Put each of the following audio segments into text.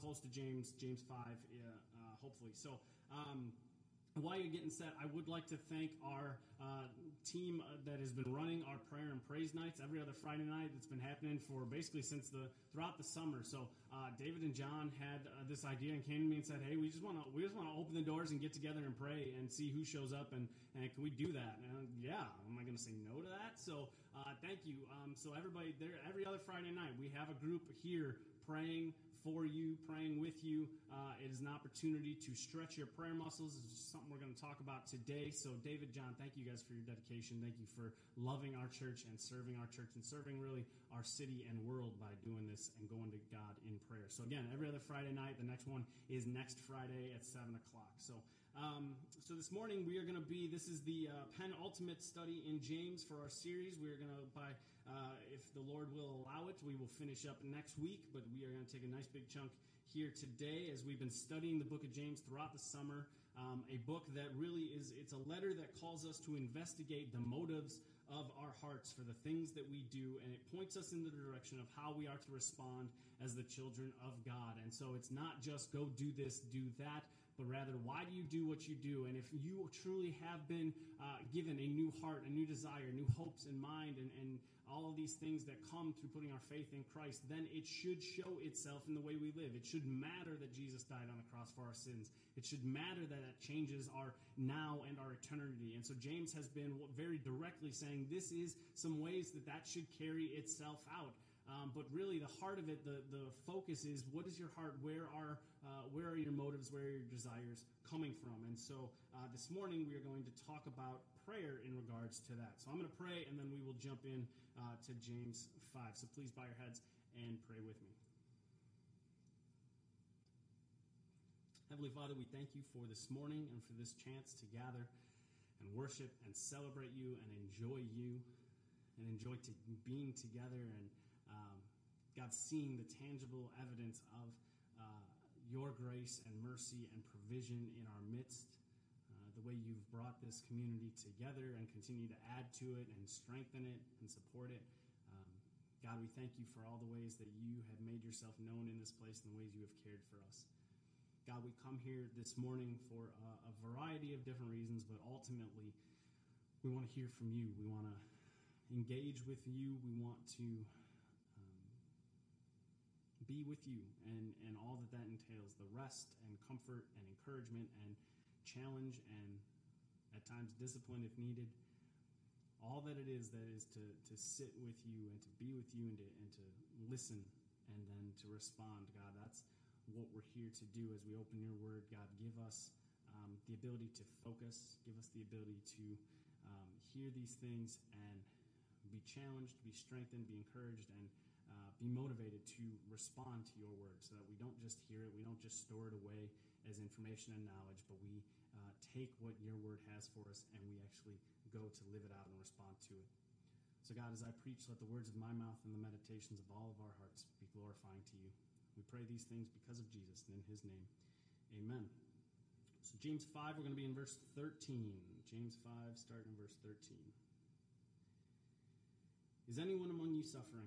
close to James, James 5, uh, hopefully. So, um, while you're getting set, I would like to thank our uh, team uh, that has been running our prayer and praise nights every other Friday night. That's been happening for basically since the throughout the summer. So uh, David and John had uh, this idea and came to me and said, "Hey, we just want to we just want to open the doors and get together and pray and see who shows up and, and can we do that?" And yeah, am I going to say no to that? So uh, thank you. Um, so everybody there, every other Friday night, we have a group here praying for you, praying with you. Uh, it is an opportunity to stretch your prayer muscles. It's something we're going to talk about today. So, David, John, thank you guys for your dedication. Thank you for loving our church and serving our church and serving really our city and world by doing this and going to God in prayer. So, again, every other Friday night. The next one is next Friday at 7 o'clock. So, um, so this morning we are going to be, this is the uh, penultimate study in James for our series. We are going to, by uh, if the Lord will allow it, we will finish up next week, but we are going to take a nice big chunk here today as we've been studying the book of James throughout the summer. Um, a book that really is, it's a letter that calls us to investigate the motives of our hearts for the things that we do, and it points us in the direction of how we are to respond as the children of God. And so it's not just go do this, do that, but rather why do you do what you do? And if you truly have been uh, given a new heart, a new desire, new hopes in mind, and, and all of these things that come through putting our faith in Christ, then it should show itself in the way we live. It should matter that Jesus died on the cross for our sins. It should matter that that changes our now and our eternity. And so James has been very directly saying this is some ways that that should carry itself out. Um, but really, the heart of it, the, the focus is what is your heart? Where are uh, where are your motives? Where are your desires coming from? And so uh, this morning we are going to talk about prayer in regards to that. So I'm going to pray, and then we will jump in uh, to James five. So please bow your heads and pray with me. Heavenly Father, we thank you for this morning and for this chance to gather and worship and celebrate you and enjoy you and enjoy to being together and God, seeing the tangible evidence of uh, your grace and mercy and provision in our midst, uh, the way you've brought this community together and continue to add to it and strengthen it and support it. Um, God, we thank you for all the ways that you have made yourself known in this place and the ways you have cared for us. God, we come here this morning for a, a variety of different reasons, but ultimately, we want to hear from you. We want to engage with you. We want to be with you and, and all that that entails the rest and comfort and encouragement and challenge and at times discipline if needed. All that it is that is to, to sit with you and to be with you and to, and to listen and then to respond god. That's what we're here to do as we open your word. God give us um, the ability to focus. Give us the ability to um, hear these things and be challenged be strengthened be encouraged and uh, be motivated to respond to your word so that we don't just hear it, we don't just store it away as information and knowledge, but we uh, take what your word has for us and we actually go to live it out and respond to it. So, God, as I preach, let the words of my mouth and the meditations of all of our hearts be glorifying to you. We pray these things because of Jesus and in his name. Amen. So, James 5, we're going to be in verse 13. James 5, starting in verse 13. Is anyone among you suffering?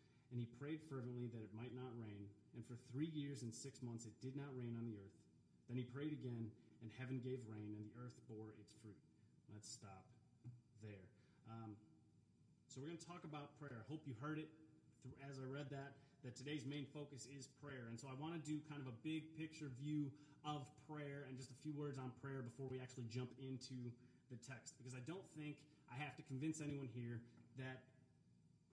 and he prayed fervently that it might not rain. And for three years and six months it did not rain on the earth. Then he prayed again, and heaven gave rain, and the earth bore its fruit. Let's stop there. Um, so we're going to talk about prayer. I hope you heard it as I read that, that today's main focus is prayer. And so I want to do kind of a big picture view of prayer and just a few words on prayer before we actually jump into the text. Because I don't think I have to convince anyone here that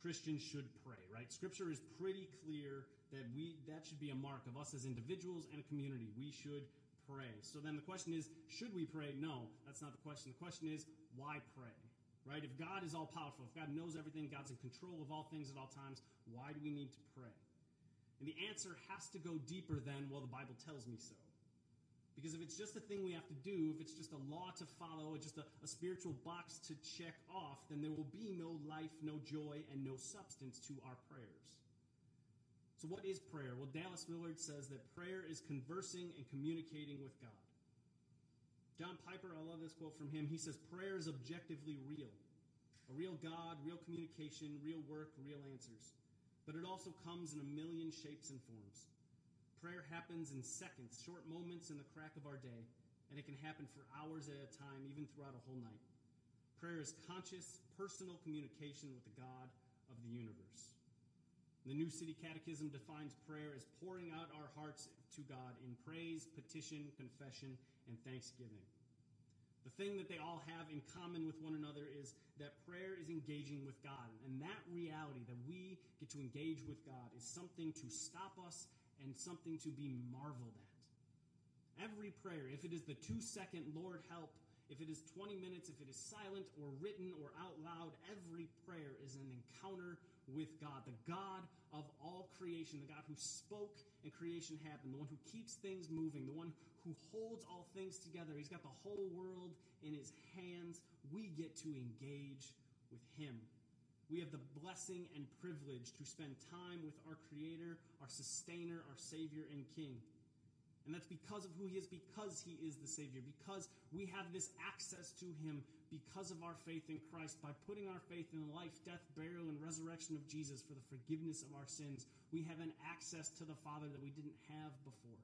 Christians should pray, right? Scripture is pretty clear that we that should be a mark of us as individuals and a community. We should pray. So then the question is, should we pray? No, that's not the question. The question is, why pray? Right? If God is all powerful, if God knows everything, God's in control of all things at all times, why do we need to pray? And the answer has to go deeper than, well, the Bible tells me so. Because if it's just a thing we have to do, if it's just a law to follow, just a, a, spiritual box to check off, then there will be no life, no joy, and no substance to our prayers. So, what is prayer? Well, Dallas Willard says that prayer is conversing and communicating with God. John Piper, I love this quote from him. He says, Prayer is objectively real. A real God, real communication, real work, real answers. But it also comes in a million shapes and forms. Prayer happens in seconds, short moments in the crack of our day, and it can happen for hours at a time, even throughout a whole night. Prayer is conscious, personal communication with the God of the universe. The New City Catechism defines prayer as pouring out our hearts to God in praise, petition, confession, and thanksgiving. The thing that they all have in common with one another is that prayer is engaging with God. And that reality that we get to engage with God is something to stop us and something to be marveled at. Every prayer, if it is the two second Lord help, if it is 20 minutes, if it is silent or written or out loud, every prayer is an encounter with God, the God of all creation, the God who spoke and creation happened, the one who keeps things moving, the one who holds all things together. He's got the whole world in his hands. We get to engage with him we have the blessing and privilege to spend time with our Creator, our Sustainer, our Savior, and King. And that's because of who He is, because He is the Savior, because we have this access to Him because of our faith in Christ. By putting our faith in the life, death, burial, and resurrection of Jesus for the forgiveness of our sins, we have an access to the Father that we didn't have before.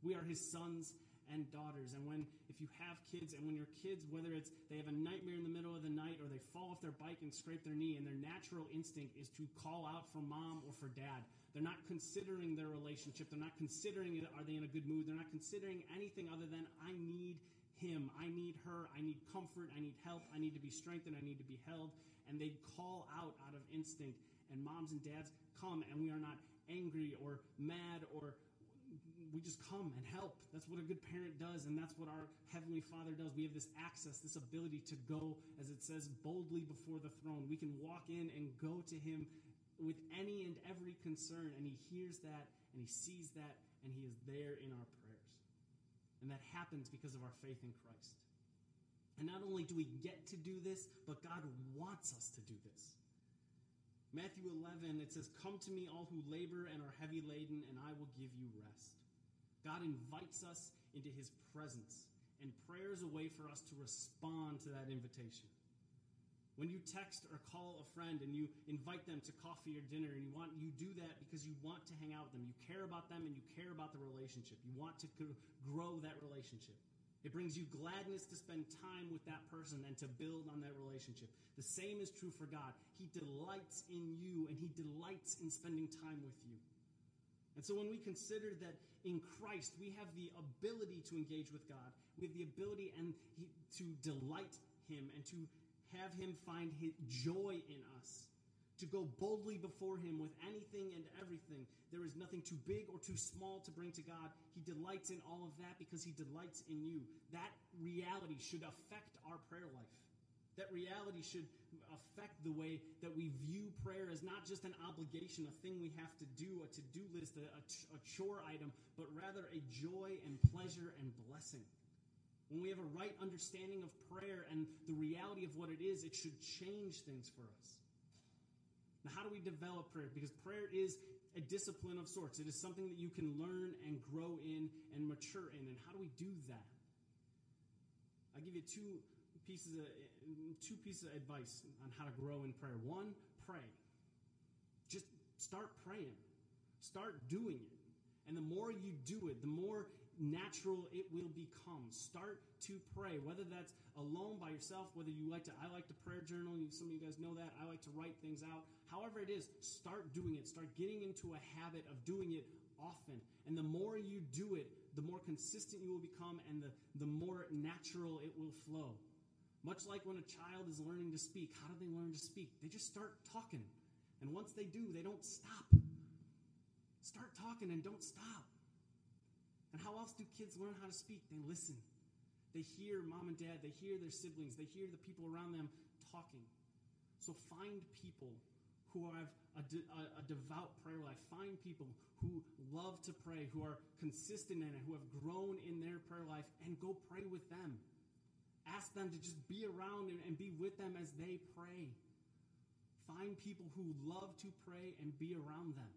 We are His sons and daughters. And when, if you have kids, and when your kids, whether it's they have a nightmare in the middle of the night or they fall off their bike and scrape their knee, and their natural instinct is to call out for mom or for dad. They're not considering their relationship. They're not considering are they in a good mood. They're not considering anything other than I need him. I need her. I need comfort. I need help. I need to be strengthened. I need to be held. And they call out out of instinct. And moms and dads come, and we are not angry or mad or we just come and help. That's what a good parent does, and that's what our Heavenly Father does. We have this access, this ability to go, as it says, boldly before the throne. We can walk in and go to Him with any and every concern, and He hears that, and He sees that, and He is there in our prayers. And that happens because of our faith in Christ. And not only do we get to do this, but God wants us to do this. Matthew 11, it says, Come to me, all who labor and are heavy laden, and I will give you rest. God invites us into his presence, and prayer is a way for us to respond to that invitation. When you text or call a friend and you invite them to coffee or dinner, and you want you do that because you want to hang out with them, you care about them, and you care about the relationship. You want to grow that relationship. It brings you gladness to spend time with that person and to build on that relationship. The same is true for God. He delights in you and He delights in spending time with you. And so when we consider that in Christ we have the ability to engage with God, we have the ability and he, to delight Him and to have Him find his joy in us, to go boldly before Him with anything and everything. There is nothing too big or too small to bring to God. He delights in all of that because He delights in you. That reality should affect our prayer life. That reality should affect the way that we view prayer as not just an obligation, a thing we have to do, a to do list, a, a, chore item, but rather a joy and pleasure and blessing. When we have a right understanding of prayer and the reality of what it is, it should change things for us. Now, how do we develop prayer? Because prayer is a discipline of sorts, it is something that you can learn and grow in and mature in. And how do we do that? I'll give you two pieces of two pieces of advice on how to grow in prayer. One, pray. Just start praying. Start doing it. And the more you do it, the more natural it will become. Start to pray, whether that's alone by yourself, whether you like to, I like to prayer journal. Some of you guys know that. I like to write things out. However, it is, start doing it. Start getting into a habit of doing it often. And the more you do it, the more consistent you will become and the, the more natural it will flow. Much like when a child is learning to speak, how do they learn to speak? They just start talking. And once they do, they don't stop. Start talking and don't stop. And how else do kids learn how to speak? They listen. They hear mom and dad, they hear their siblings, they hear the people around them talking. So find people who have a, de- a, devout prayer life. Find people who love to pray, who are consistent in it, who have grown in their prayer life, and go pray with them. Ask them to just be around and, and be with them as they pray. Find people who love to pray and be around them.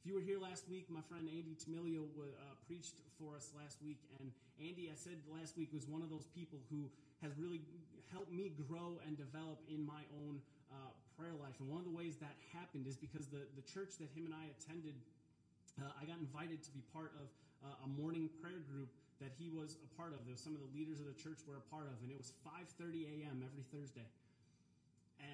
If you were here last week, my friend Andy Tamilio uh, preached for us last week. And Andy, I said last week, was one of those people who has really helped me grow and develop in my own uh, prayer life. And one of the ways that happened is because the, the church that him and I attended, uh, I got invited to be part of uh, a morning prayer group that he was a part of. There was some of the leaders of the church were a part of, and it was 5:30 a.m. every Thursday.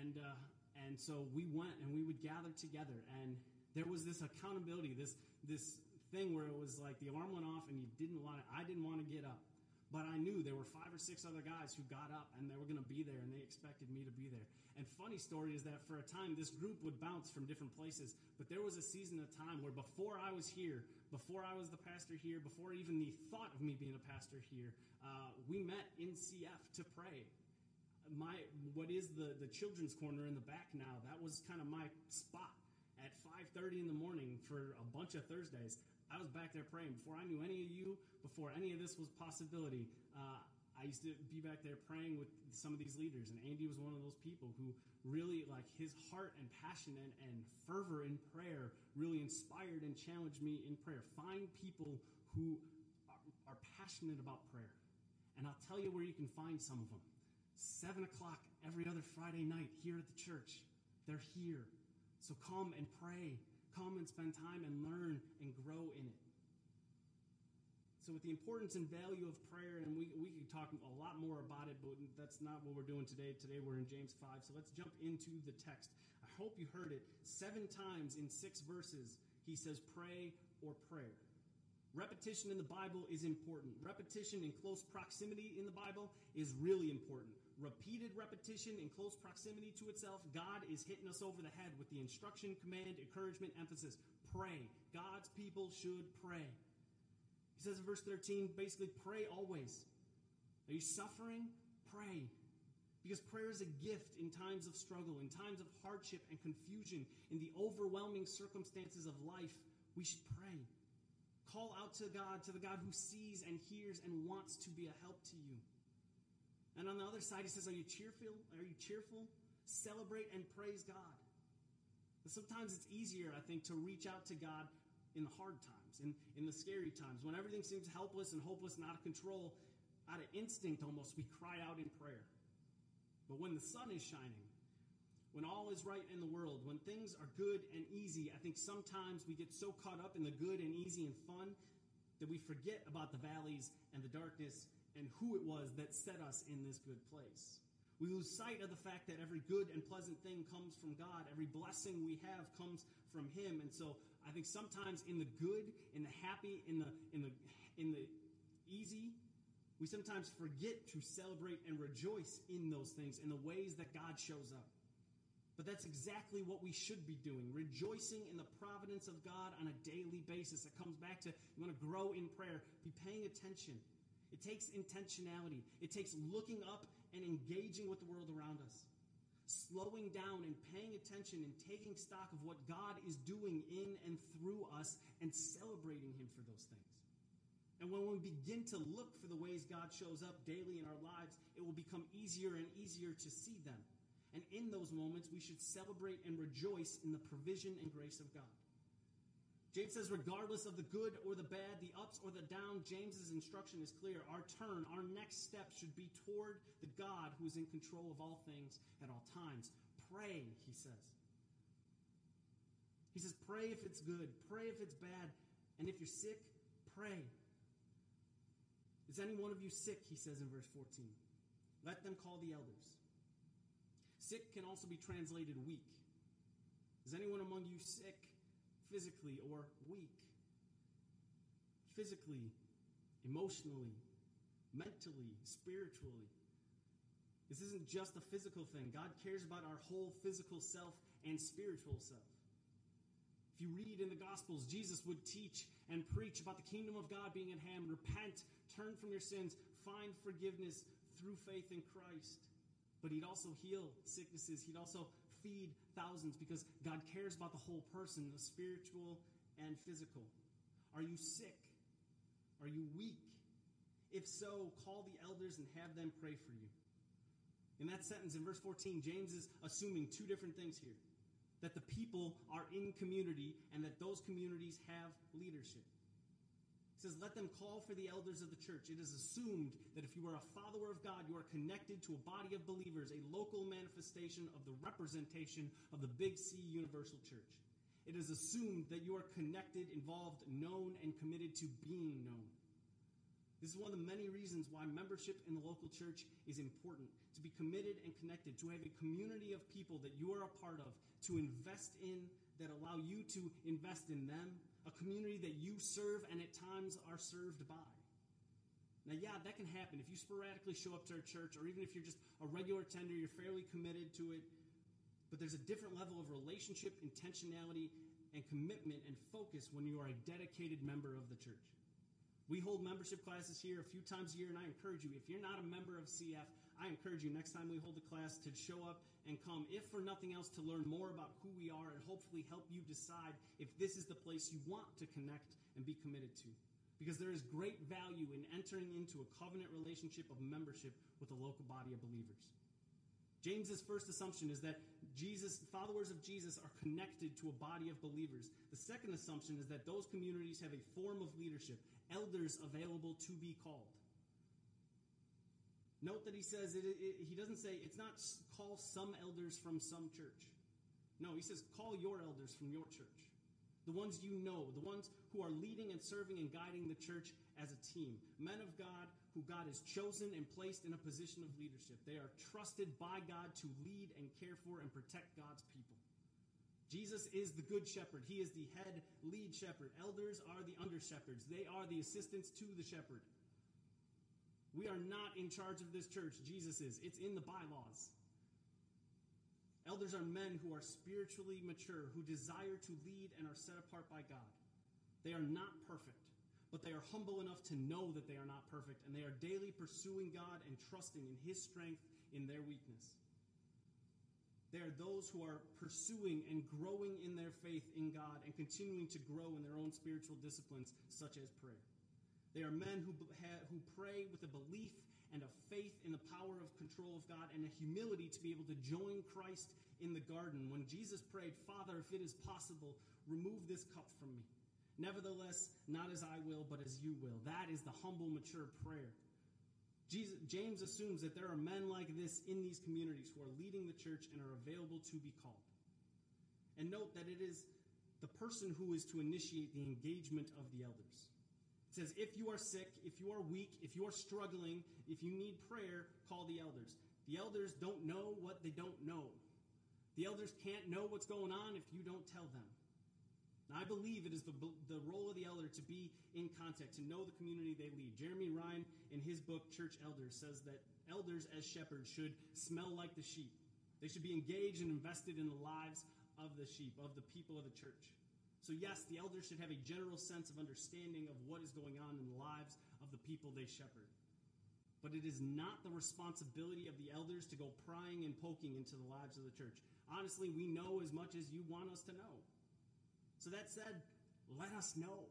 And uh, and so we went and we would gather together and there was this accountability, this this thing where it was like the alarm went off and you didn't want to, I didn't want to get up. But I knew there were five or six other guys who got up and they were going to be there and they expected me to be there. And funny story is that for a time this group would bounce from different places, but there was a season of time where before I was here, before I was the pastor here, before even the thought of me being a pastor here, uh, we met in CF to pray. My what is the the children's corner in the back now? That was kind of my spot at 5.30 in the morning for a bunch of Thursdays. I was back there praying before I knew any of you, before any of this was possibility. Uh, I used to be back there praying with some of these leaders, and Andy was one of those people who really, like, his heart and passion and, and fervor in prayer really inspired and challenged me in prayer. Find people who are, are passionate about prayer. And I'll tell you where you can find some of them. Seven o'clock every other Friday night here at the church. They're here. So come and pray. Come and spend time and learn and grow in it. So, with the importance and value of prayer, and we, we could talk a lot more about it, but that's not what we're doing today. Today we're in James 5. So, let's jump into the text. I hope you heard it. Seven times in six verses, he says, pray or prayer. Repetition in the Bible is important. Repetition in close proximity in the Bible is really important repeated repetition in close proximity to itself, God is hitting us over the head with the instruction, command, encouragement, emphasis. Pray. God's people should pray. He says in verse 13, basically, pray always. Are you suffering? Pray. Because prayer is a gift in times of struggle, in times of hardship and confusion, in the overwhelming circumstances of life. We should pray. Call out to God, to the God who sees and hears and wants to be a help to you. And on the other side, he says, Are you cheerful? Are you cheerful? Celebrate and praise God. But sometimes it's easier, I think, to reach out to God in the hard times, in, in the scary times, when everything seems helpless and hopeless and out of control. Out of instinct, almost, we cry out in prayer. But when the sun is shining, when all is right in the world, when things are good and easy, I think sometimes we get so caught up in the good and easy and fun that we forget about the valleys and the darkness and who it was that set us in this good place. We lose sight of the fact that every good and pleasant thing comes from God. Every blessing we have comes from Him. And so I think sometimes in the good, in the happy, in the in the in the easy, we sometimes forget to celebrate and rejoice in those things, in the ways that God shows up. But that's exactly what we should be doing, rejoicing in the providence of God on a daily basis. It comes back to you want to grow in prayer, be paying attention it takes intentionality. It takes looking up and engaging with the world around us, slowing down and paying attention and taking stock of what God is doing in and through us and celebrating Him for those things. And when we begin to look for the ways God shows up daily in our lives, it will become easier and easier to see them. And in those moments, we should celebrate and rejoice in the provision and grace of God. James says, regardless of the good or the bad, the ups or the down, James's instruction is clear. Our turn, our next step should be toward the God who is in control of all things at all times. Pray, he says. He says, pray if it's good, pray if it's bad, and if you're sick, pray. Is any one of you sick? He says in verse 14. Let them call the elders. Sick can also be translated weak. Is anyone among you sick? Physically or weak. Physically, emotionally, mentally, spiritually. This isn't just a physical thing. God cares about our whole physical self and spiritual self. If you read in the Gospels, Jesus would teach and preach about the kingdom of God being at hand. Repent, turn from your sins, find forgiveness through faith in Christ. But he'd also heal sicknesses. He'd also feed thousands because God cares about the whole person, the spiritual and physical. Are you sick? Are you weak? If so, call the elders and have them pray for you. In that sentence, in verse 14, James is assuming two different things here that the people are in community and that those communities have leadership. He says, Let them call for the elders of the church. It is assumed that if you are a follower of God, you are connected to a body of believers, a local manifestation of the representation of the Big C Universal Church. It is assumed that you are connected, involved, known, and committed to being known. This is one of the many reasons why membership in the local church is important to be committed and connected, to have a community of people that you are a part of, to invest in that allow you to invest in them, a community that you serve and at times are served by. Now, yeah, that can happen. If you sporadically show up to our church, or even if you're just a regular attender, you're fairly committed to it. But there's a different level of relationship, intentionality, and commitment and focus when you are a dedicated member of the church. We hold membership classes here a few times a year, and I encourage you, if you're not a member of CF, I encourage you next time we hold a class to show up and come, if for nothing else, to learn more about who we are and hopefully help you decide if this is the place you want to connect and be committed to. Because there is great value in entering into a covenant relationship of membership with a local body of believers. James's first assumption is that Jesus, followers of Jesus are connected to a body of believers. The second assumption is that those communities have a form of leadership, elders available to be called. Note that he says, it, it, he doesn't say, it's not call some elders from some church. No, he says, call your elders from your church. The ones you know, the ones who are leading and serving and guiding the church as a team. Men of God who God has chosen and placed in a position of leadership. They are trusted by God to lead and care for and protect God's people. Jesus is the good shepherd. He is the head lead shepherd. Elders are the under shepherds. They are the assistants to the shepherd. We are not in charge of this church. Jesus is. It's in the bylaws. Elders are men who are spiritually mature, who desire to lead and are set apart by God. They are not perfect, but they are humble enough to know that they are not perfect, and they are daily pursuing God and trusting in His strength in their weakness. They are those who are pursuing and growing in their faith in God and continuing to grow in their own spiritual disciplines, such as prayer. They are men who, who pray with a belief and a faith in the power of control of God and a humility to be able to join Christ in the garden. When Jesus prayed, Father, if it is possible, remove this cup from me. Nevertheless, not as I will, but as you will. That is the humble, mature prayer. Jesus, James assumes that there are men like this in these communities who are leading the church and are available to be called. And note that it is the person who is to initiate the engagement of the elders. Says, if you are sick, if you are weak, if you are struggling, if you need prayer, call the elders. The elders don't know what they don't know. The elders can't know what's going on if you don't tell them. Now, I believe it is the, the role of the elder to be in contact, to know the community they lead. Jeramie Rinne, in his book, Church Elders, says that elders as shepherds should smell like the sheep. They should be engaged and invested in the lives of the sheep, of the people of the church. So, yes, the elders should have a general sense of understanding of what is going on in the lives of the people they shepherd. But it is not the responsibility of the elders to go prying and poking into the lives of the church. Honestly, we know as much as you want us to know. So that said, let us know.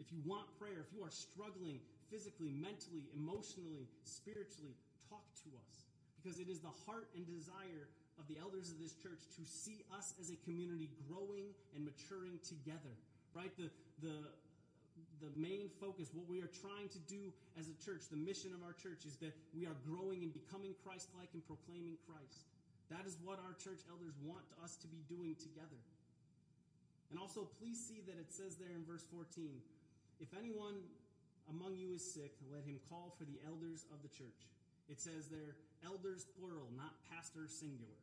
If you want prayer, if you are struggling physically, mentally, emotionally, spiritually, talk to us. Because it is the heart and desire of the elders of this church to see us as a community growing and maturing together. Right? The the the main focus, what we are trying to do as a church, the mission of our church is that we are growing and becoming Christ like and proclaiming Christ. That is what our church elders want us to be doing together. And also, please see that it says there in verse 14 if anyone among you is sick, let him call for the elders of the church. It says there, elders plural, not pastor singular.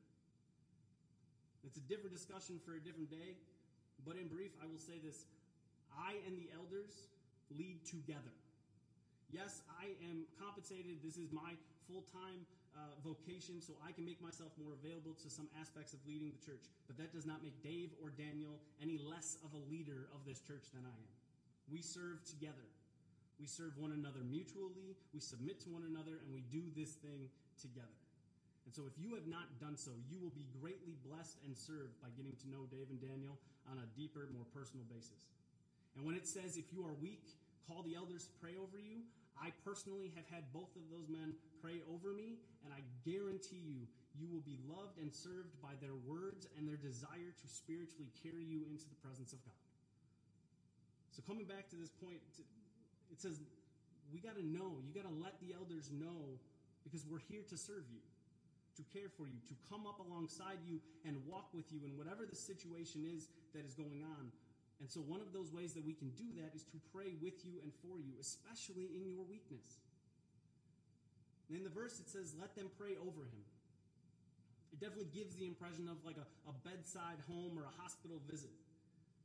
It's a different discussion for a different day, but in brief, I will say this I and the elders lead together. Yes, I am compensated. This is my full time uh, vocation so I can make myself more available to some aspects of leading the church. But that does not make Dave or Daniel any less of a leader of this church than I am. We serve together. We serve one another mutually, we submit to one another, and we do this thing together. And so, if you have not done so, you will be greatly blessed and served by getting to know Dave and Daniel on a deeper, more personal basis. And when it says, if you are weak, call the elders to pray over you, I personally have had both of those men pray over me, and I guarantee you, you will be loved and served by their words and their desire to spiritually carry you into the presence of God. So, coming back to this point, it says, we got to know, you got to let the elders know because we're here to serve you to care for you, to come up alongside you and walk with you in whatever the situation is that is going on. And so, one of those ways that we can do that is to pray with you and for you, especially in your weakness. And in the verse, it says, Let them pray over him. It definitely gives the impression of like a, a bedside home or a hospital visit.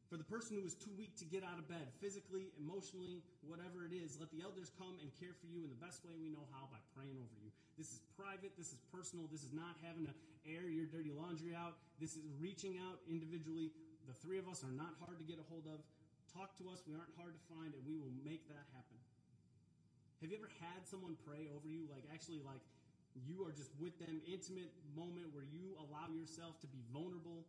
For the person who is too weak to get out of bed, physically, emotionally, whatever it is, let the elders come and care for you in the best way we know how by praying over you. This is private, this is personal, this is not having to air your dirty laundry out. This is reaching out individually. The three of us are not hard to get a hold of. Talk to us, we aren't hard to find, and we will make that happen. Have you ever had someone pray over you? Like, actually, like, you are just with them, intimate moment where you allow yourself to be vulnerable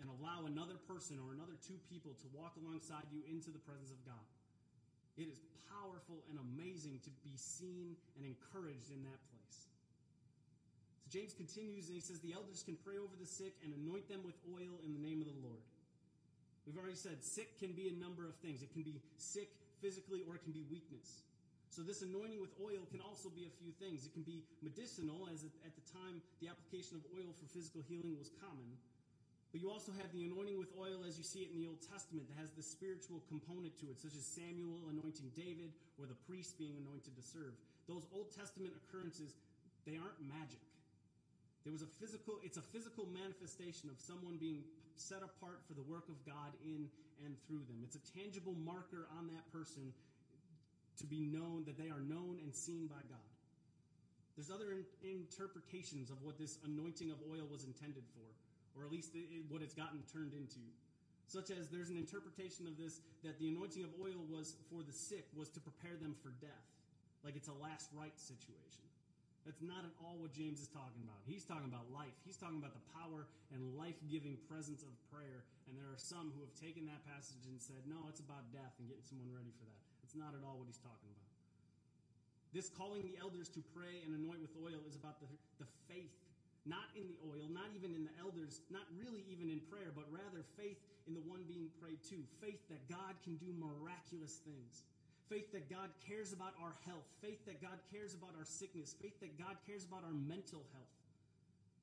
and allow another person or another two people to walk alongside you into the presence of God. It is powerful and amazing to be seen and encouraged in that place. So James continues and he says, The elders can pray over the sick and anoint them with oil in the name of the Lord. We've already said sick can be a number of things. It can be sick physically or it can be weakness. So, this anointing with oil can also be a few things. It can be medicinal, as at the time the application of oil for physical healing was common. But you also have the anointing with oil as you see it in the Old Testament that has the spiritual component to it, such as Samuel anointing David or the priest being anointed to serve. Those Old Testament occurrences, they aren't magic. There was a physical, it's a physical manifestation of someone being set apart for the work of God in and through them. It's a tangible marker on that person to be known that they are known and seen by God. There's other in, interpretations of what this anointing of oil was intended for or at least what it's gotten turned into. Such as there's an interpretation of this that the anointing of oil was for the sick was to prepare them for death, like it's a last rite situation. That's not at all what James is talking about. He's talking about life. He's talking about the power and life giving presence of prayer. And there are some who have taken that passage and said, no, it's about death and getting someone ready for that. It's not at all what he's talking about. This calling the elders to pray and anoint with oil is about the, the faith not in the oil, not even in the elders, not really even in prayer, but rather faith in the one being prayed to. Faith that God can do miraculous things. Faith that God cares about our health. Faith that God cares about our sickness. Faith that God cares about our mental health.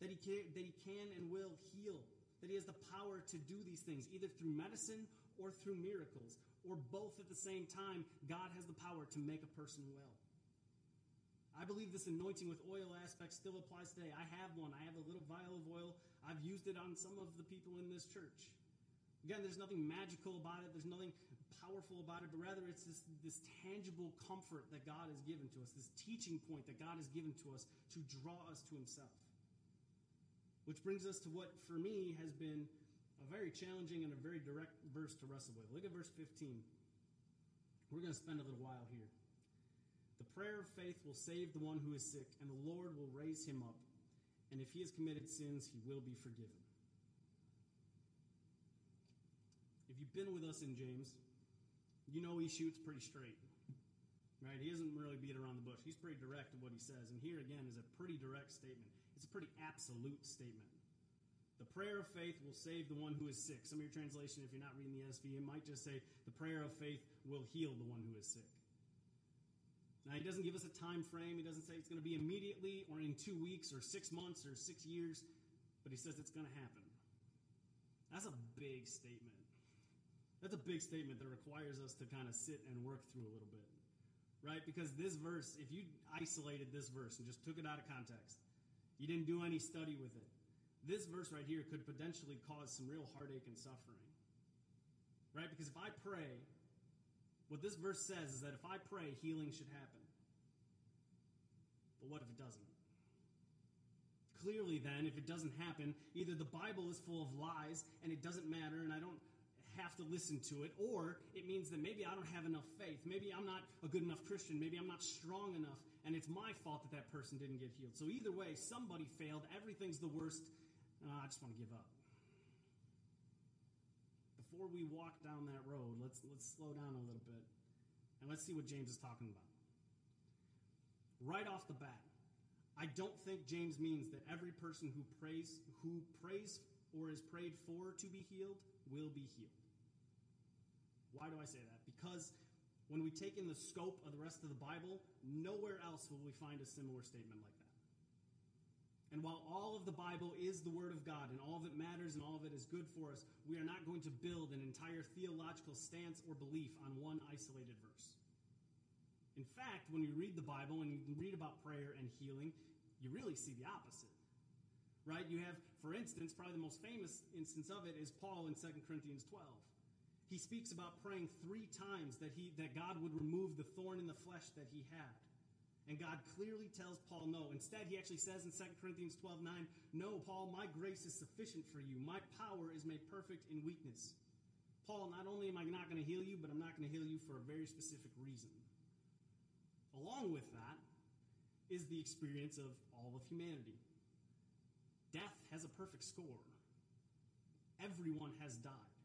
That He can, that he can and will heal. That He has the power to do these things, either through medicine or through miracles, or both at the same time. God has the power to make a person well. I believe this anointing with oil aspect still applies today. I have one. I have a little vial of oil. I've used it on some of the people in this church. Again, there's nothing magical about it. There's nothing powerful about it, but rather it's this, this tangible comfort that God has given to us, this teaching point that God has given to us to draw us to Himself. Which brings us to what, for me, has been a very challenging and a very direct verse to wrestle with. Look at verse 15. We're going to spend a little while here. The prayer of faith will save the one who is sick, and the Lord will raise him up. And if he has committed sins, he will be forgiven. If you've been with us in James, you know he shoots pretty straight. Right? He doesn't really beat around the bush. He's pretty direct in what he says. And here again is a pretty direct statement. It's a pretty absolute statement. The prayer of faith will save the one who is sick. Some of your translation, if you're not reading the ESV, it might just say, the prayer of faith will heal the one who is sick. Now, he doesn't give us a time frame. He doesn't say it's going to be immediately or in two weeks or six months or six years, but he says it's going to happen. That's a big statement. That's a big statement that requires us to kind of sit and work through a little bit, right? Because this verse, if you isolated this verse and just took it out of context, you didn't do any study with it, this verse right here could potentially cause some real heartache and suffering, right? Because if I pray what this verse says is that if I pray, healing should happen. But what if it doesn't? Clearly, then, if it doesn't happen, either the Bible is full of lies and it doesn't matter, and I don't have to listen to it, or it means that maybe I don't have enough faith. Maybe I'm not a good enough Christian. Maybe I'm not strong enough, and it's my fault that that person didn't get healed. So either way, somebody failed. Everything's the worst. Uh, I just want to give up. Before we walk down that road, let's let's slow down a little bit, and let's see what James is talking about. Right off the bat, I don't think James means that every person who prays who prays or is prayed for to be healed will be healed. Why do I say that? Because when we take in the scope of the rest of the Bible, nowhere else will we find a similar statement like that. And while all of the Bible is the Word of God and all of it matters and all of it is good for us, we are not going to build an entire theological stance or belief on one isolated verse. In fact, when you read the Bible and you read about prayer and healing, you really see the opposite. Right? You have, for instance, probably the most famous instance of it is Paul in 2 Corinthians 12 he speaks about praying three times that, he, that God would remove the thorn in the flesh that he had. And God clearly tells Paul no. Instead, he actually says in 2 Corinthians 12 9, No, Paul, my grace is sufficient for you. My power is made perfect in weakness. Paul, not only am I not going to heal you, but I'm not going to heal you for a very specific reason. Along with that is the experience of all of humanity. Death has a perfect score, everyone has died.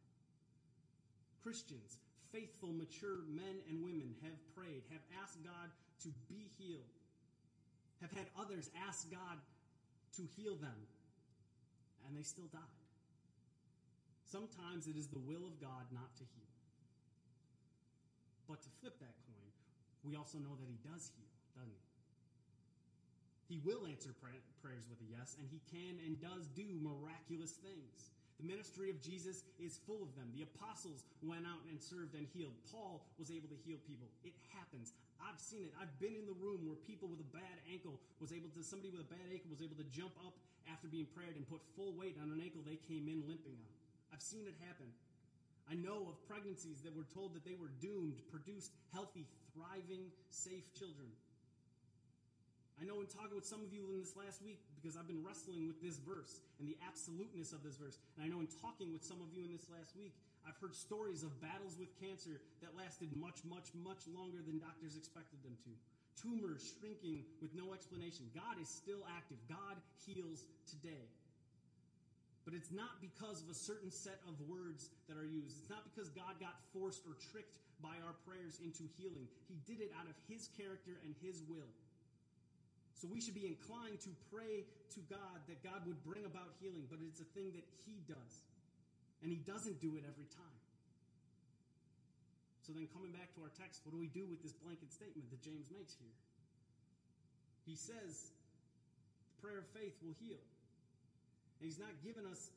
Christians, faithful, mature men and women have prayed, have asked God to be healed, have had others ask God to heal them, and they still died. Sometimes it is the will of God not to heal. But to flip that coin, we also know that He does heal, doesn't He? He will answer prayers with a yes, and He can and does do miraculous things. The ministry of Jesus is full of them. The apostles went out and served and healed. Paul was able to heal people. It happens. I've seen it. I've been in the room where people with a bad ankle was able to, somebody with a bad ankle was able to jump up after being prayed and put full weight on an ankle they came in limping on. I've seen it happen. I know of pregnancies that were told that they were doomed, produced healthy, thriving, safe children. I know in talking with some of you in this last week, because I've been wrestling with this verse and the absoluteness of this verse, and I know in talking with some of you in this last week, I've heard stories of battles with cancer that lasted much, much, much longer than doctors expected them to. Tumors shrinking with no explanation. God is still active. God heals today. But it's not because of a certain set of words that are used. It's not because God got forced or tricked by our prayers into healing. He did it out of His character and His will. So we should be inclined to pray to God that God would bring about healing, but it's a thing that He does. And He doesn't do it every time. So then, coming back to our text, what do we do with this blanket statement that James makes here? He says, the prayer of faith will heal. And he's not giving us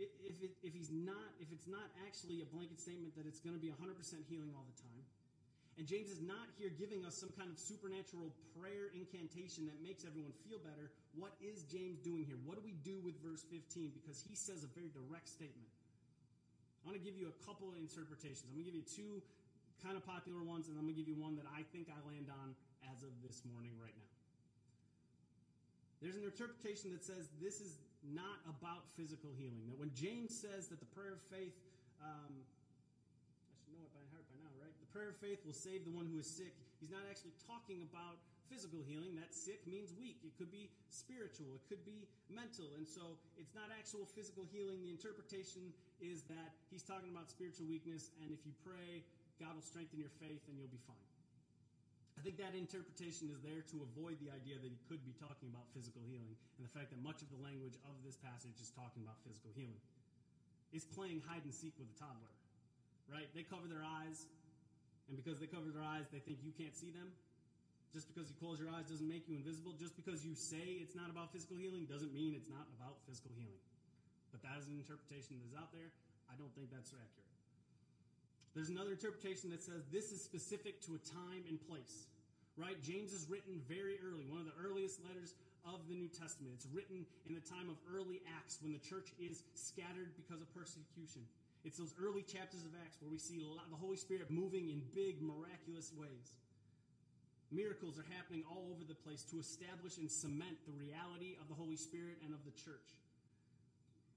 if, it, if he's not if it's not actually a blanket statement that it's going to be 100% healing all the time and James is not here giving us some kind of supernatural prayer incantation that makes everyone feel better. What is James doing here? What do we do with verse 15? Because he says a very direct statement. I want to give you a couple of interpretations. I'm going to give you two kind of popular ones, and I'm going to give you one that I think I land on as of this morning right now. There's an interpretation that says this is not about physical healing. That when James says that the prayer of faith um, prayer of faith will save the one who is sick, he's not actually talking about physical healing. That sick means weak. It could be spiritual, it could be mental. And so it's not actual physical healing. The interpretation is that he's talking about spiritual weakness, and if you pray, God will strengthen your faith and you'll be fine. I think that interpretation is there to avoid the idea that he could be talking about physical healing and the fact that much of the language of this passage is talking about physical healing. It's playing hide and seek with a toddler, right? They cover their eyes, and because they cover their eyes, they think you can't see them. Just because you close your eyes doesn't make you invisible. Just because you say it's not about physical healing doesn't mean it's not about physical healing. But that is an interpretation that is out there. I don't think that's accurate. There's another interpretation that says this is specific to a time and place. Right? James is written very early, one of the earliest letters of the New Testament. It's written in the time of early Acts when the church is scattered because of persecution. It's those early chapters of Acts where we see the Holy Spirit moving in big, miraculous ways. Miracles are happening all over the place to establish and cement the reality of the Holy Spirit and of the church.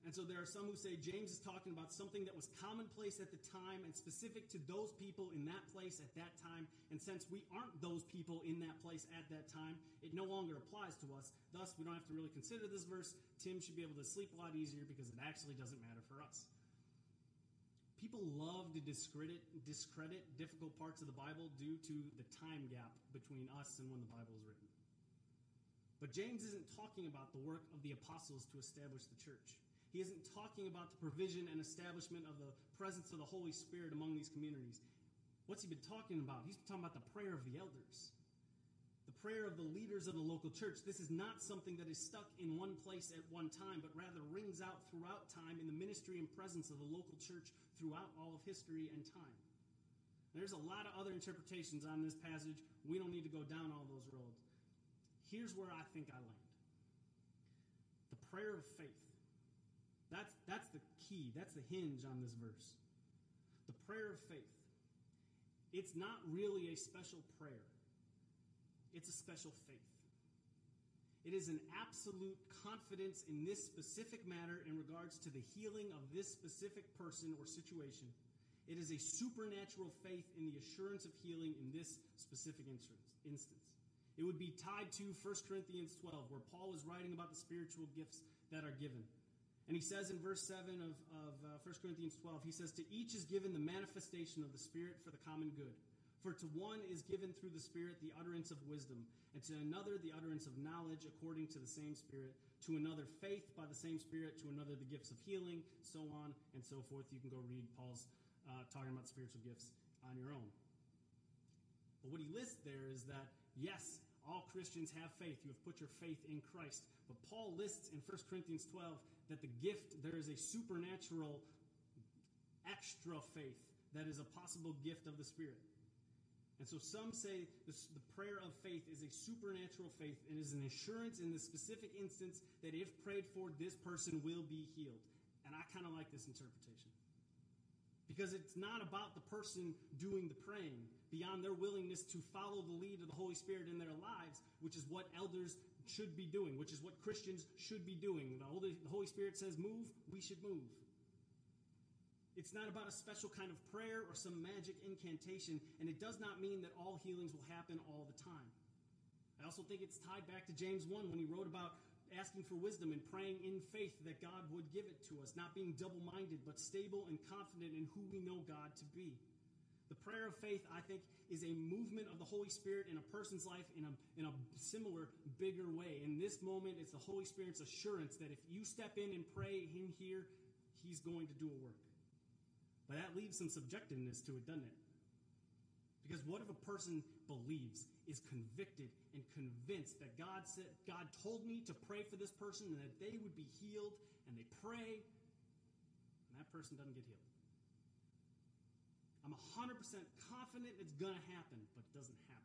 And so there are some who say James is talking about something that was commonplace at the time and specific to those people in that place at that time. And since we aren't those people in that place at that time, it no longer applies to us. Thus, we don't have to really consider this verse. Tim should be able to sleep a lot easier because it actually doesn't matter for us. People love to discredit, discredit difficult parts of the Bible due to the time gap between us and when the Bible is written. But James isn't talking about the work of the apostles to establish the church. He isn't talking about the provision and establishment of the presence of the Holy Spirit among these communities. What's he been talking about? He's been talking about the prayer of the elders, the prayer of the leaders of the local church. This is not something that is stuck in one place at one time, but rather rings out throughout time in the ministry and presence of the local church throughout all of history and time. There's a lot of other interpretations on this passage. We don't need to go down all those roads. Here's where I think I land the prayer of faith. That's, that's the key, that's the hinge on this verse. The prayer of faith. It's not really a special prayer, it's a special faith. It is an absolute confidence in this specific matter in regards to the healing of this specific person or situation. It is a supernatural faith in the assurance of healing in this specific instance. It would be tied to 1 Corinthians 12, where Paul is writing about the spiritual gifts that are given. And he says in verse 7 of, of uh, 1 Corinthians 12, he says, To each is given the manifestation of the Spirit for the common good. For to one is given through the Spirit the utterance of wisdom, and to another the utterance of knowledge according to the same Spirit, to another faith by the same Spirit, to another the gifts of healing, so on and so forth. You can go read Paul's uh, talking about spiritual gifts on your own. But what he lists there is that, yes, all Christians have faith. You have put your faith in Christ. But Paul lists in 1 Corinthians 12 that the gift, there is a supernatural extra faith that is a possible gift of the Spirit. And so some say this, the prayer of faith is a supernatural faith and is an assurance in the specific instance that if prayed for, this person will be healed. And I kind of like this interpretation. Because it's not about the person doing the praying, beyond their willingness to follow the lead of the Holy Spirit in their lives, which is what elders should be doing, which is what Christians should be doing. The Holy, the Holy Spirit says move, we should move. It's not about a special kind of prayer or some magic incantation, and it does not mean that all healings will happen all the time. I also think it's tied back to James 1 when he wrote about asking for wisdom and praying in faith that God would give it to us, not being double minded, but stable and confident in who we know God to be. The prayer of faith, I think, is a movement of the Holy Spirit in a person's life in a, in a similar, bigger way. In this moment, it's the Holy Spirit's assurance that if you step in and pray in here, He's going to do a work. But that leaves some subjectiveness to it, doesn't it? Because what if a person believes, is convicted, and convinced that God said, God told me to pray for this person and that they would be healed, and they pray, and that person doesn't get healed? I'm 100% confident it's going to happen, but it doesn't happen.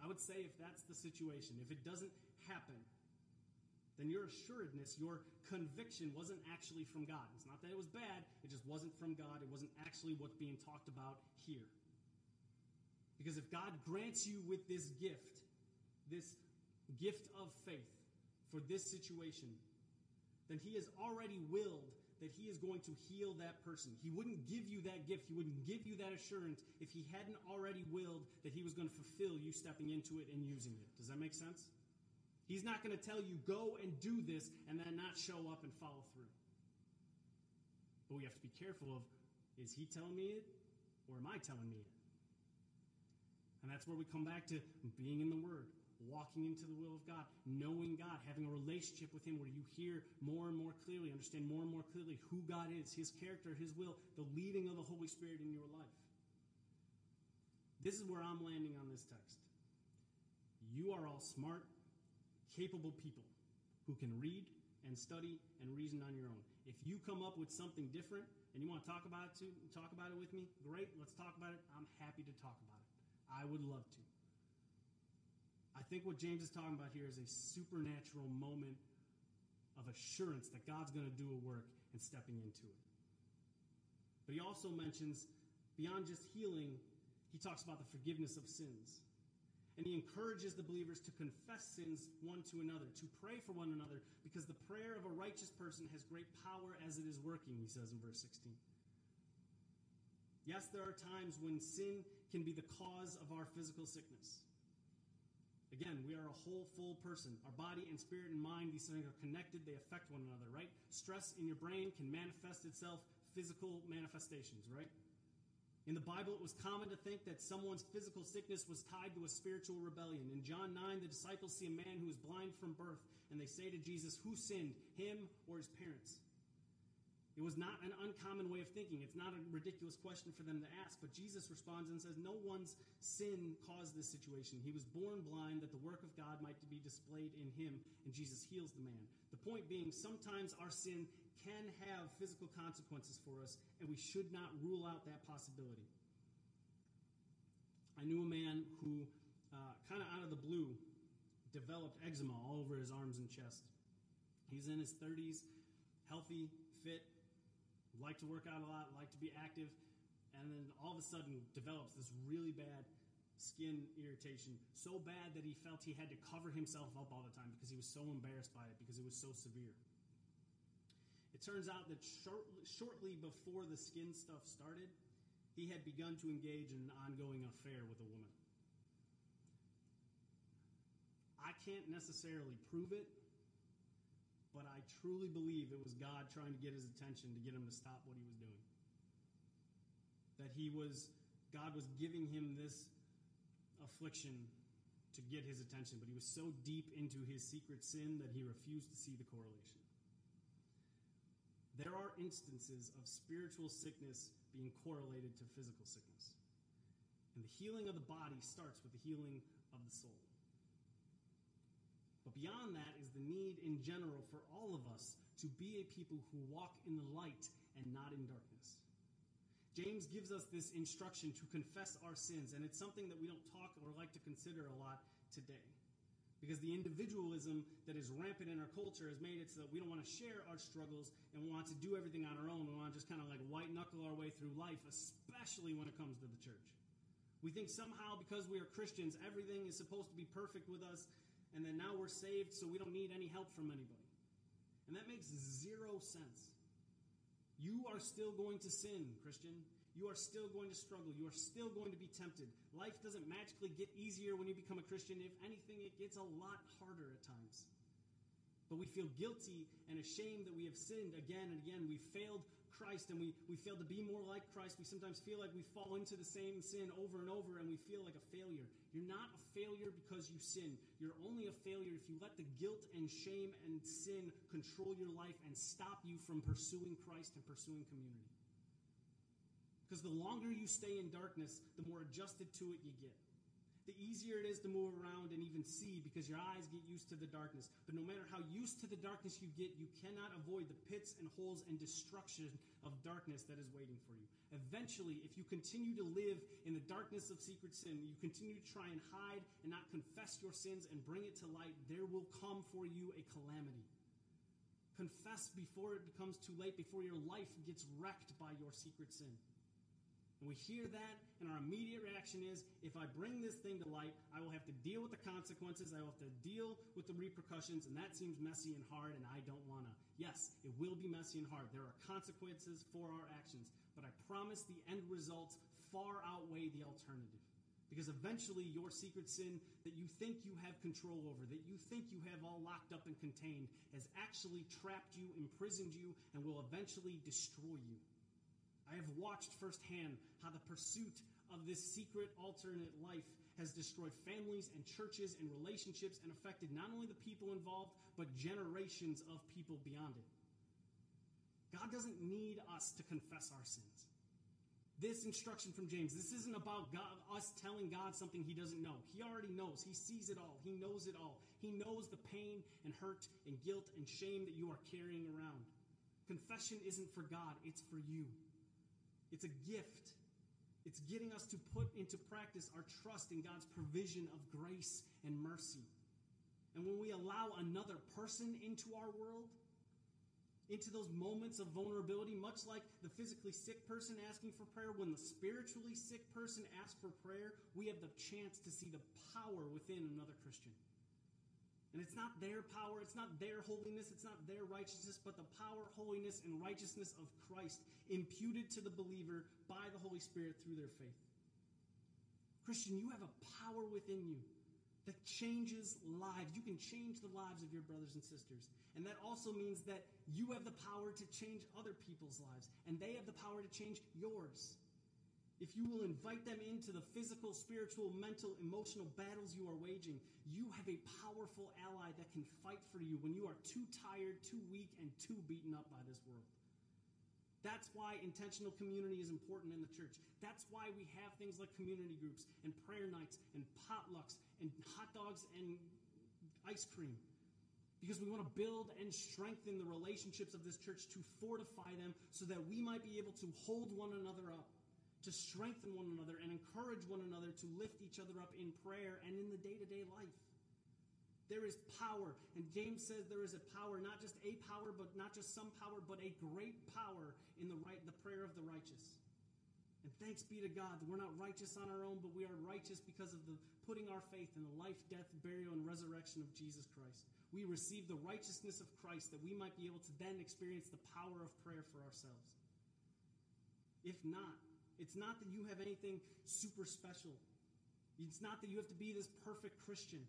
I would say if that's the situation, if it doesn't happen, then your assuredness, your conviction wasn't actually from God. It's not that it was bad, it just wasn't from God. It wasn't actually what's being talked about here. Because if God grants you with this gift, this gift of faith for this situation, then He has already willed that he is going to heal that person. He wouldn't give you that gift. He wouldn't give you that assurance if he hadn't already willed that he was going to fulfill you stepping into it and using it. Does that make sense? He's not going to tell you, go and do this, and then not show up and follow through. But we have to be careful of is he telling me it, or am I telling me it? And that's where we come back to being in the Word walking into the will of God, knowing God, having a relationship with Him where you hear more and more clearly, understand more and more clearly who God is, His character, His will, the leading of the Holy Spirit in your life. This is where I'm landing on this text. You are all smart, capable people who can read and study and reason on your own. If you come up with something different and you want to talk about it to talk about it with me, great, let's talk about it. I'm happy to talk about it. I would love to. I think what James is talking about here is a supernatural moment of assurance that God's going to do a work and stepping into it. But he also mentions, beyond just healing, he talks about the forgiveness of sins. And he encourages the believers to confess sins one to another, to pray for one another, because the prayer of a righteous person has great power as it is working, he says in verse 16. Yes, there are times when sin can be the cause of our physical sickness. Again, we are a whole, full person. Our body and spirit and mind, these things are connected. They affect one another, right? Stress in your brain can manifest itself physical manifestations, right? In the Bible, it was common to think that someone's physical sickness was tied to a spiritual rebellion. In John 9, the disciples see a man who is blind from birth, and they say to Jesus, Who sinned, him or his parents? It was not an uncommon way of thinking. It's not a ridiculous question for them to ask. But Jesus responds and says, No one's sin caused this situation. He was born blind that the work of God might be displayed in him, and Jesus heals the man. The point being, sometimes our sin can have physical consequences for us, and we should not rule out that possibility. I knew a man who, uh, kind of out of the blue, developed eczema all over his arms and chest. He's in his 30s, healthy, fit, liked to work out a lot, liked to be active, and then all of a sudden develops this really bad skin irritation, so bad that he felt he had to cover himself up all the time because he was so embarrassed by it because it was so severe. It turns out that short, shortly before the skin stuff started, he had begun to engage in an ongoing affair with a woman. I can't necessarily prove it, but I truly believe it was God trying to get his attention to get him to stop what he was doing. That he was, God was giving him this affliction to get his attention, but he was so deep into his secret sin that he refused to see the correlation. There are instances of spiritual sickness being correlated to physical sickness. And the healing of the body starts with the healing of the soul. But beyond that is the need in general for all of us to be a people who walk in the light and not in darkness. James gives us this instruction to confess our sins, and it's something that we don't talk or like to consider a lot today. Because the individualism that is rampant in our culture has made it so that we don't want to share our struggles and we want to do everything on our own. We want to just kind of like white knuckle our way through life, especially when it comes to the church. We think somehow because we are Christians, everything is supposed to be perfect with us, and then now we're saved, so we don't need any help from anybody. And that makes zero sense. You are still going to sin, Christian. You are still going to struggle. You are still going to be tempted. Life doesn't magically get easier when you become a Christian. If anything, it gets a lot harder at times. But we feel guilty and ashamed that we have sinned again and again. We failed Christ and we, we fail to be more like Christ. We sometimes feel like we fall into the same sin over and over and we feel like a failure. You're not a failure because you sin. You're only a failure if you let the guilt and shame and sin control your life and stop you from pursuing Christ and pursuing community. Because the longer you stay in darkness, the more adjusted to it you get. The easier it is to move around and even see because your eyes get used to the darkness. But no matter how used to the darkness you get, you cannot avoid the pits and holes and destruction of darkness that is waiting for you. Eventually, if you continue to live in the darkness of secret sin, you continue to try and hide and not confess your sins and bring it to light, there will come for you a calamity. Confess before it becomes too late, before your life gets wrecked by your secret sin. We hear that, and our immediate reaction is if I bring this thing to light, I will have to deal with the consequences, I will have to deal with the repercussions, and that seems messy and hard, and I don't want to. Yes, it will be messy and hard. There are consequences for our actions, but I promise the end results far outweigh the alternative. Because eventually, your secret sin that you think you have control over, that you think you have all locked up and contained, has actually trapped you, imprisoned you, and will eventually destroy you. I have watched firsthand how the pursuit of this secret alternate life has destroyed families and churches and relationships and affected not only the people involved, but generations of people beyond it. God doesn't need us to confess our sins. This instruction from James, this isn't about God, us telling God something he doesn't know. He already knows. He sees it all. He knows it all. He knows the pain and hurt and guilt and shame that you are carrying around. Confession isn't for God, it's for you. It's a gift. It's getting us to put into practice our trust in God's provision of grace and mercy. And when we allow another person into our world, into those moments of vulnerability, much like the physically sick person asking for prayer, when the spiritually sick person asks for prayer, we have the chance to see the power within another Christian. And it's not their power, it's not their holiness, it's not their righteousness, but the power, holiness, and righteousness of Christ imputed to the believer by the Holy Spirit through their faith. Christian, you have a power within you that changes lives. You can change the lives of your brothers and sisters. And that also means that you have the power to change other people's lives, and they have the power to change yours. If you will invite them into the physical, spiritual, mental, emotional battles you are waging, you have a powerful ally that can fight for you when you are too tired, too weak, and too beaten up by this world. That's why intentional community is important in the church. That's why we have things like community groups and prayer nights and potlucks and hot dogs and ice cream. Because we want to build and strengthen the relationships of this church to fortify them so that we might be able to hold one another up, to strengthen one another, and encourage one another to lift each other up in prayer and in the day to day life. There is power. And James says there is a power, not just a power, but not just some power, but a great power in the right the prayer of the righteous. And thanks be to God that we're not righteous on our own, but we are righteous because of the putting our faith in the life, death, burial, and resurrection of Jesus Christ. We receive the righteousness of Christ that we might be able to then experience the power of prayer for ourselves. If not, it's not that you have anything super special. It's not that you have to be this perfect Christian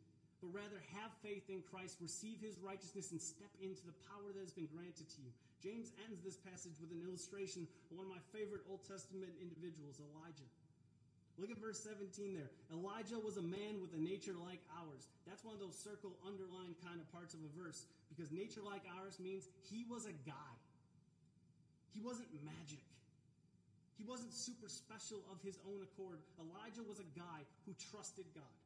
but rather have faith in Christ, receive his righteousness, and step into the power that has been granted to you. James ends this passage with an illustration of one of my favorite Old Testament individuals, Elijah. Look at verse 17 there. Elijah was a man with a nature like ours. That's one of those circle, underline kind of parts of a verse because nature like ours means he was a guy. He wasn't magic. He wasn't super special of his own accord. Elijah was a guy who trusted God.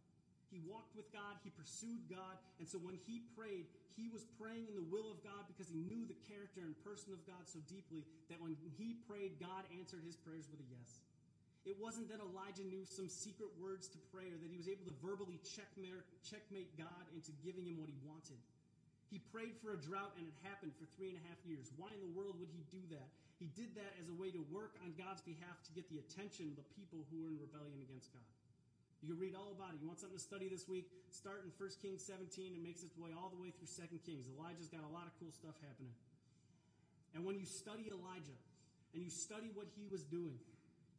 He walked with God, he pursued God, and so when he prayed, he was praying in the will of God because he knew the character and person of God so deeply that when he prayed, God answered his prayers with a yes. It wasn't that Elijah knew some secret words to prayer, that he was able to verbally checkmate God into giving him what he wanted. He prayed for a drought and it happened for three and a half years. Why in the world would he do that? He did that as a way to work on God's behalf to get the attention of the people who were in rebellion against God. You can read all about it. You want something to study this week? Start in 1 Kings 17 and makes its way all the way through 2 Kings. Elijah's got a lot of cool stuff happening. And when you study Elijah and you study what he was doing,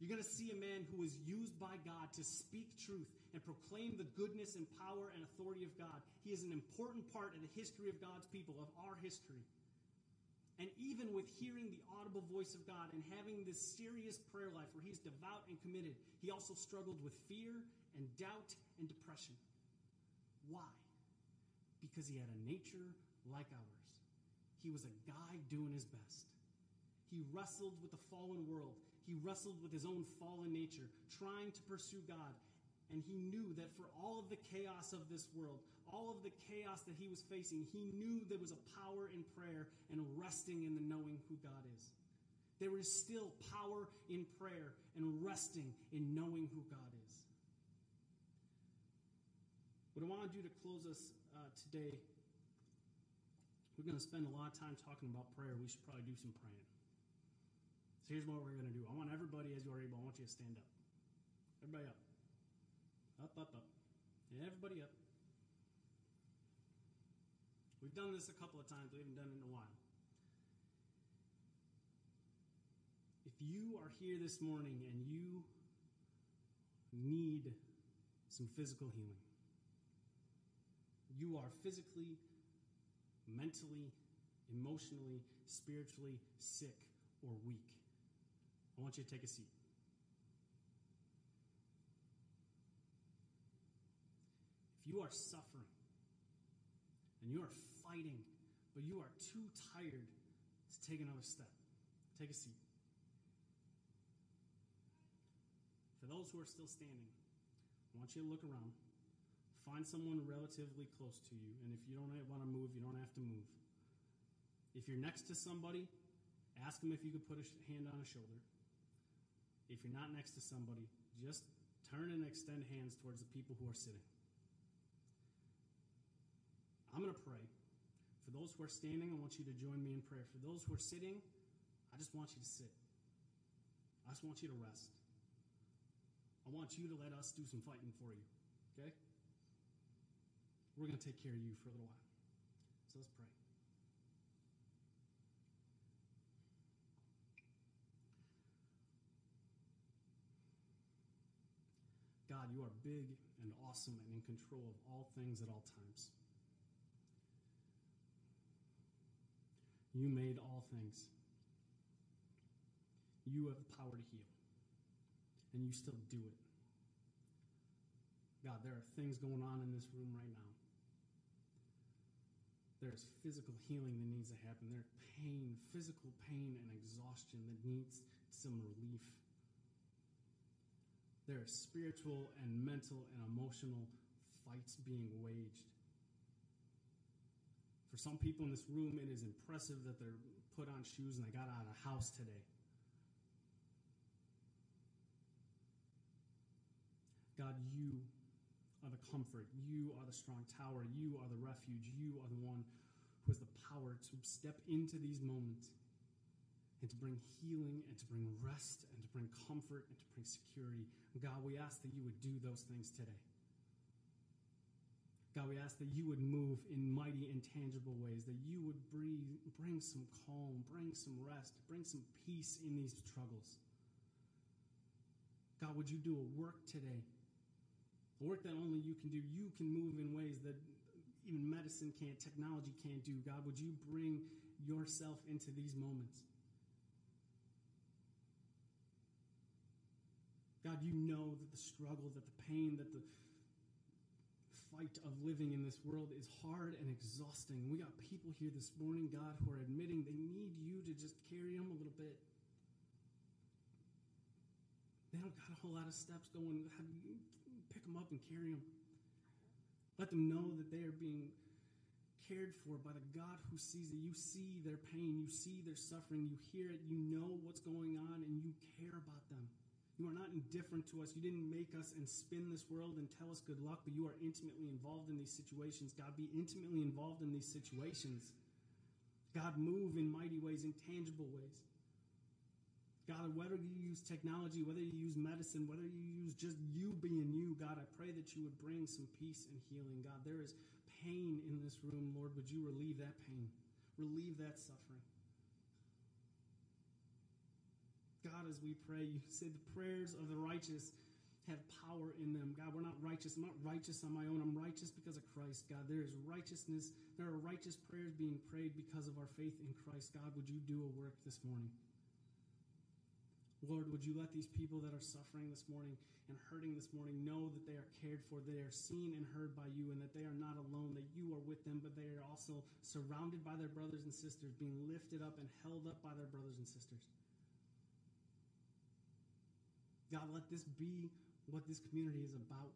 you're going to see a man who was used by God to speak truth and proclaim the goodness and power and authority of God. He is an important part of the history of God's people, of our history. And even with hearing the audible voice of God and having this serious prayer life where he's devout and committed, he also struggled with fear and doubt and depression. Why? Because he had a nature like ours. He was a guy doing his best. He wrestled with the fallen world. He wrestled with his own fallen nature, trying to pursue God. And he knew that for all of the chaos of this world, all of the chaos that he was facing, he knew there was a power in prayer and resting in the knowing who God is. There is still power in prayer and resting in knowing who God is. What I want to do to close us uh, today, we're going to spend a lot of time talking about prayer. We should probably do some praying. So here's what we're going to do. I want everybody, as you are able, I want you to stand up. Everybody up. Up, up, up. And everybody up. We've done this a couple of times. We haven't done it in a while. If you are here this morning and you need some physical healing, you are physically, mentally, emotionally, spiritually sick or weak, I want you to take a seat. If you are suffering and you are fighting, but you are too tired to take another step, take a seat. For those who are still standing, I want you to look around. Find someone relatively close to you. And if you don't want to move, you don't have to move. If you're next to somebody, ask them if you could put a hand on a shoulder. If you're not next to somebody, just turn and extend hands towards the people who are sitting. I'm going to pray. For those who are standing, I want you to join me in prayer. For those who are sitting, I just want you to sit. I just want you to rest. I want you to let us do some fighting for you. Okay? We're going to take care of you for a little while. So let's pray. God, you are big and awesome and in control of all things at all times. You made all things. You have the power to heal, and you still do it. God, there are things going on in this room right now. There's physical healing that needs to happen. There's pain, physical pain and exhaustion that needs some relief. There are spiritual and mental and emotional fights being waged. For some people in this room, it is impressive that they're put on shoes and they got out of the house today. God, you are the comfort. You are the strong tower. You are the refuge. You are the one who has the power to step into these moments and to bring healing and to bring rest and to bring comfort and to bring security. God, we ask that you would do those things today. God, we ask that you would move in mighty, and tangible ways, that you would breathe, bring some calm, bring some rest, bring some peace in these struggles. God, would you do a work today? A work that only you can do. You can move in ways that even medicine can't, technology can't do. God, would you bring yourself into these moments? God, you know that the struggle, that the pain, that the fight of living in this world is hard and exhausting. We got people here this morning, God, who are admitting they need you to just carry them a little bit. They don't got a whole lot of steps going. You pick them up and carry them? Let them know that they are being cared for by the God who sees it. You see their pain, you see their suffering, you hear it, you know what's going on, and you care about them. You are not indifferent to us. You didn't make us and spin this world and tell us good luck, but you are intimately involved in these situations. God, be intimately involved in these situations. God, move in mighty ways, in tangible ways. God, whether you use technology, whether you use medicine, whether you use just you being you, God, I pray that you would bring some peace and healing. God, there is pain in this room, Lord. Would you relieve that pain? Relieve that suffering. God, as we pray, you say the prayers of the righteous have power in them. God, we're not righteous. I'm not righteous on my own. I'm righteous because of Christ. God, there is righteousness. There are righteous prayers being prayed because of our faith in Christ. God, would you do a work this morning? Lord, would you let these people that are suffering this morning and hurting this morning know that they are cared for, they are seen and heard by you, and that they are not alone, that you are with them, but they are also surrounded by their brothers and sisters, being lifted up and held up by their brothers and sisters. God, let this be what this community is about.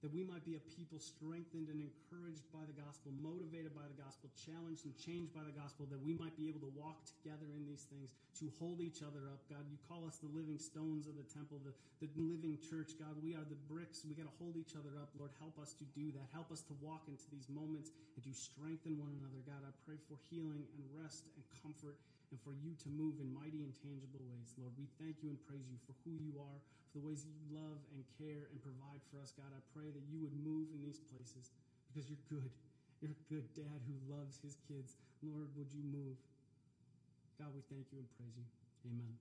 That we might be a people strengthened and encouraged by the gospel, motivated by the gospel, challenged and changed by the gospel, that we might be able to walk together in these things, to hold each other up. God, you call us the living stones of the temple, the, the living church. God, we are the bricks. We got to hold each other up. Lord, help us to do that. Help us to walk into these moments and to strengthen one another. God, I pray for healing and rest and comfort and for you to move in mighty and tangible ways. Lord, we thank you and praise you for who you are, for the ways that you love and care and provide for us. God, I pray that you would move in these places because you're good. You're a good dad who loves his kids. Lord, would you move? God, we thank you and praise you. Amen.